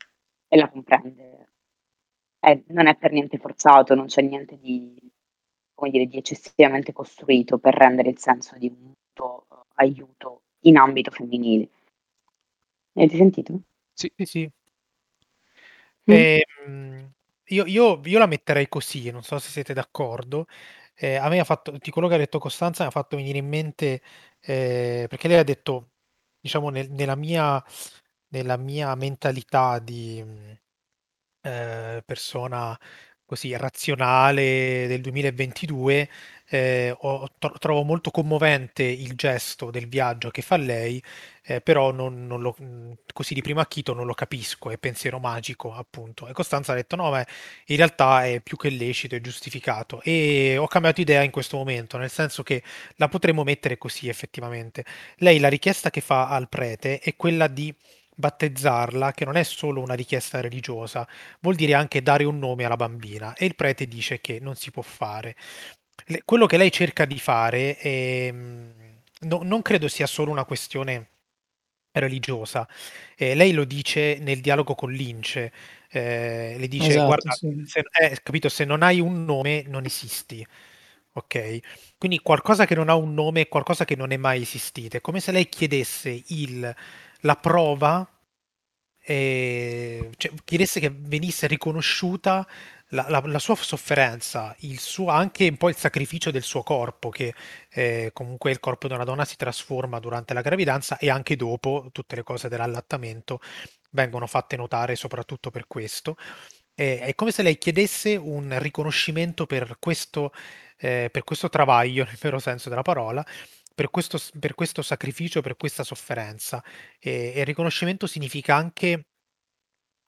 e la comprende. E non è per niente forzato, non c'è niente di, dire, di eccessivamente costruito per rendere il senso di un mutuo uh, aiuto in ambito femminile. Avete sentito? Sì, sì, sì. Mm. Eh, io, io, io, la metterei così, non so se siete d'accordo. Eh, a me ha fatto, di quello che ha detto Costanza, mi ha fatto venire in mente, eh, perché lei ha detto, diciamo, nel, nella, mia, nella mia mentalità di eh, persona così razionale del 2022, eh, ho, trovo molto commovente il gesto del viaggio che fa lei, eh, però non, non lo, così di primo acchito non lo capisco, è pensiero magico appunto. E Costanza ha detto no, ma in realtà è più che lecito, è giustificato. E ho cambiato idea in questo momento, nel senso che la potremmo mettere così effettivamente. Lei la richiesta che fa al prete è quella di battezzarla, che non è solo una richiesta religiosa, vuol dire anche dare un nome alla bambina e il prete dice che non si può fare. Le, quello che lei cerca di fare è, no, non credo sia solo una questione religiosa. Eh, lei lo dice nel dialogo con Lince, eh, le dice esatto, guarda, sì. se, eh, capito, se non hai un nome non esisti. Ok, quindi qualcosa che non ha un nome è qualcosa che non è mai esistito. È come se lei chiedesse il la prova, eh, cioè, chiedesse che venisse riconosciuta la, la, la, sua sofferenza, il suo, anche un po' il sacrificio del suo corpo, che eh, comunque il corpo di una donna si trasforma durante la gravidanza e anche dopo, tutte le cose dell'allattamento vengono fatte notare soprattutto per questo. Eh, è come se lei chiedesse un riconoscimento per questo, eh, per questo travaglio, [laughs] nel vero senso della parola, per questo, per questo sacrificio, per questa sofferenza. E, e il riconoscimento significa anche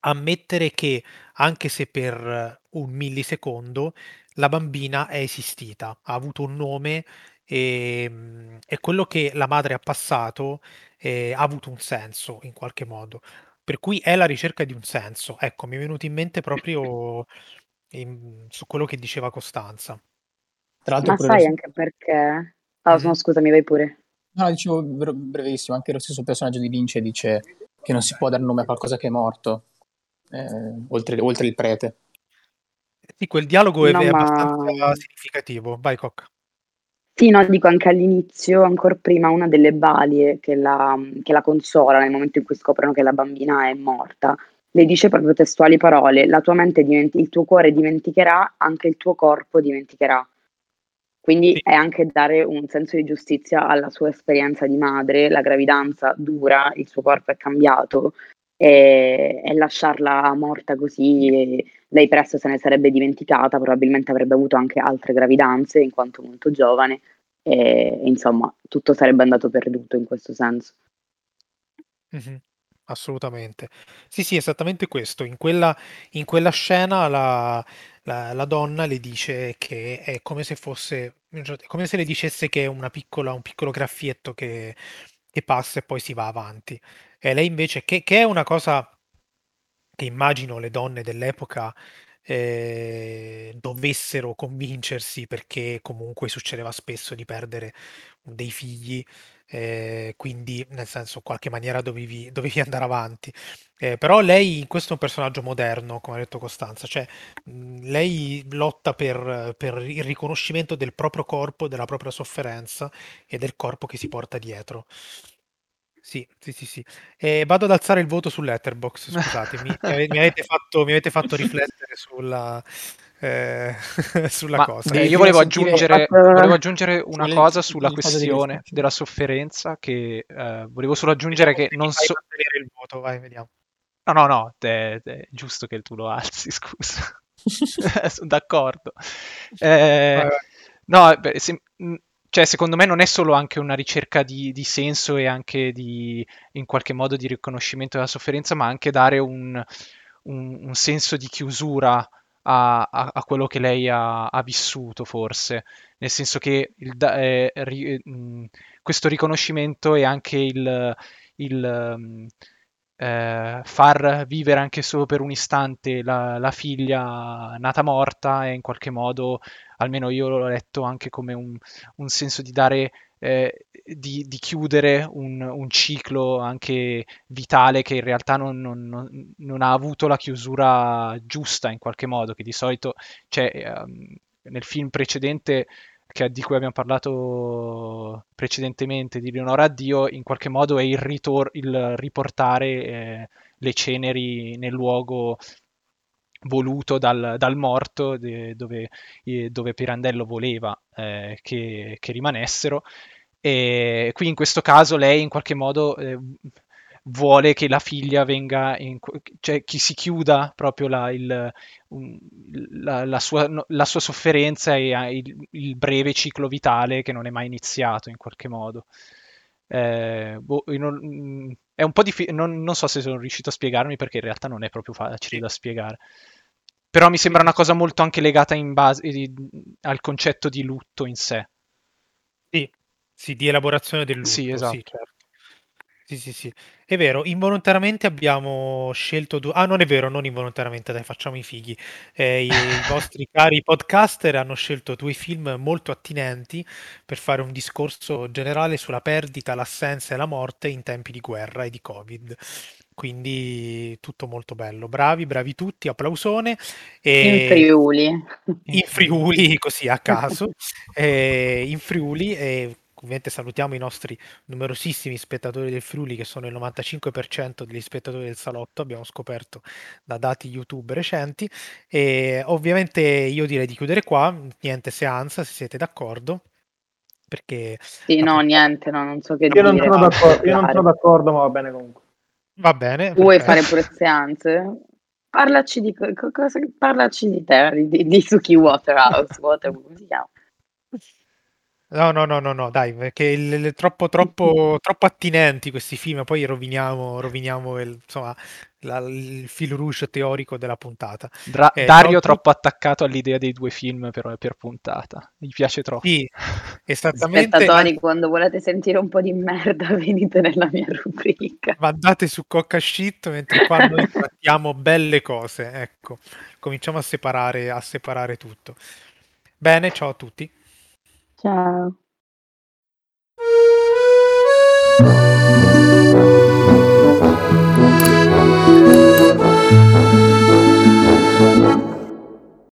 ammettere che, anche se per un millisecondo, la bambina è esistita, ha avuto un nome e, ehm, e quello che la madre ha passato eh, ha avuto un senso in qualche modo. Per cui è la ricerca di un senso. Ecco, mi è venuto in mente proprio in, su quello che diceva Costanza. Tra l'altro, Ma sai lo... anche perché... Ah, mm-hmm. no, scusami, vai pure. No, dicevo brevissimo, anche lo stesso personaggio di Lynch dice che non si può dare nome a qualcosa che è morto eh, oltre, oltre, il prete. Sì, quel dialogo no, è, ma... abbastanza significativo. Vai, Cocca. Sì, no, dico anche all'inizio, ancora prima, una delle balie che la, che la consola nel momento in cui scoprono che la bambina è morta, le dice proprio testuali parole, la tua mente diventi, il tuo cuore dimenticherà, anche il tuo corpo dimenticherà. Quindi sì. è anche dare un senso di giustizia alla sua esperienza di madre, la gravidanza dura, il suo corpo è cambiato, e, e lasciarla morta così, lei presto se ne sarebbe dimenticata, probabilmente avrebbe avuto anche altre gravidanze in quanto molto giovane e insomma tutto sarebbe andato perduto in questo senso. Mm-hmm. Assolutamente. Sì, sì, esattamente questo. In quella, in quella scena la, la, la, donna le dice che è come se fosse, come se le dicesse che è una piccola, un piccolo graffietto che, che passa e poi si va avanti. E lei invece, che, che è una cosa che immagino le donne dell'epoca eh, dovessero convincersi perché comunque succedeva spesso di perdere dei figli, eh, quindi nel senso in qualche maniera dovevi, dovevi [laughs] andare avanti. Eh, però lei in questo è un personaggio moderno, come ha detto Costanza, cioè mh, lei lotta per, per il riconoscimento del proprio corpo, della propria sofferenza e del corpo che si porta dietro. Sì, sì, sì, sì. E vado ad alzare il voto su Letterbox, scusatemi. mi, mi, avete fatto, mi avete fatto [laughs] riflettere sulla, eh, [laughs] sulla Ma cosa. Io volevo aggiungere, volevo aggiungere una cosa sulla questione della sofferenza, che eh, volevo solo aggiungere che non so... il voto, vai, vediamo. No, no, no, è, è giusto che tu lo alzi, [laughs] scusa. [laughs] Sono d'accordo. Eh, no, beh, se, cioè, secondo me non è solo anche una ricerca di, di, senso e anche di, in qualche modo di riconoscimento della sofferenza, ma anche dare un, un, un senso di chiusura a, a, a, quello che lei ha, ha, vissuto, forse. Nel senso che il, eh, ri, mh, questo riconoscimento è anche il, il mh, eh, far vivere anche solo per un istante la, la, figlia nata morta e in qualche modo, almeno io l'ho letto anche come un, un senso di dare, eh, di, di, chiudere un, un, ciclo anche vitale che in realtà non, non, non, ha avuto la chiusura giusta in qualche modo, che di solito cioè, um, nel film precedente che, di cui abbiamo parlato precedentemente di Leonora Dio, in qualche modo è il, ritor- il riportare eh, le ceneri nel luogo voluto dal, dal morto de, dove, dove, Pirandello voleva eh, che, che, rimanessero. E qui in questo caso lei in qualche modo eh, vuole che la figlia venga, in, cioè chi si chiuda proprio la, il, la, la, sua, la, sua, sofferenza e il, il, breve ciclo vitale che non è mai iniziato in qualche modo. Eh, boh, non, è un po' difficile, non, non, so se sono riuscito a spiegarmi perché in realtà non è proprio facile da spiegare. Però mi sembra una cosa molto anche legata base, al concetto di lutto in sé. Sì, sì di elaborazione del lutto. Sì, esatto. Sì, certo. Sì, sì, sì. È vero, involontariamente abbiamo scelto due... Ah, non è vero, non involontariamente, dai, facciamo i fighi. Eh, i, i [laughs] vostri cari podcaster hanno scelto due film molto attinenti per fare un discorso generale sulla perdita, l'assenza e la morte in tempi di guerra e di Covid. Quindi tutto molto bello. Bravi, bravi tutti, applausone. E... In Friuli. In Friuli, così a caso. e in Friuli e ovviamente salutiamo i nostri numerosissimi spettatori del Friuli che sono il 95% degli spettatori del salotto, abbiamo scoperto da dati YouTube recenti e ovviamente io direi di chiudere qua, niente seanza se siete d'accordo. Perché sì, no, niente, no, non so che io dire. Non sono d'accordo, io non sono d'accordo, ma va bene comunque. Va bene. Vuoi fare pure seanze? Parlaci di, cosa, parlaci di te, di, di Suki Waterhouse, Water, come si chiama? No, no, no, no, no, dai, perché il, il, troppo, troppo, troppo attinenti questi film, poi roviniamo, roviniamo il, insomma, la, il fil rouge teorico della puntata. Dra- eh, Dario troppo... troppo attaccato all'idea dei due film per, per puntata, gli piace troppo. Sì, [laughs] esattamente. Spettatori, quando volete sentire un po' di merda, [laughs] venite nella mia rubrica. Mandate su Cocca Shit, mentre qua noi [laughs] trattiamo belle cose, ecco, cominciamo a separare, a separare tutto. Bene, ciao a tutti. Ciao.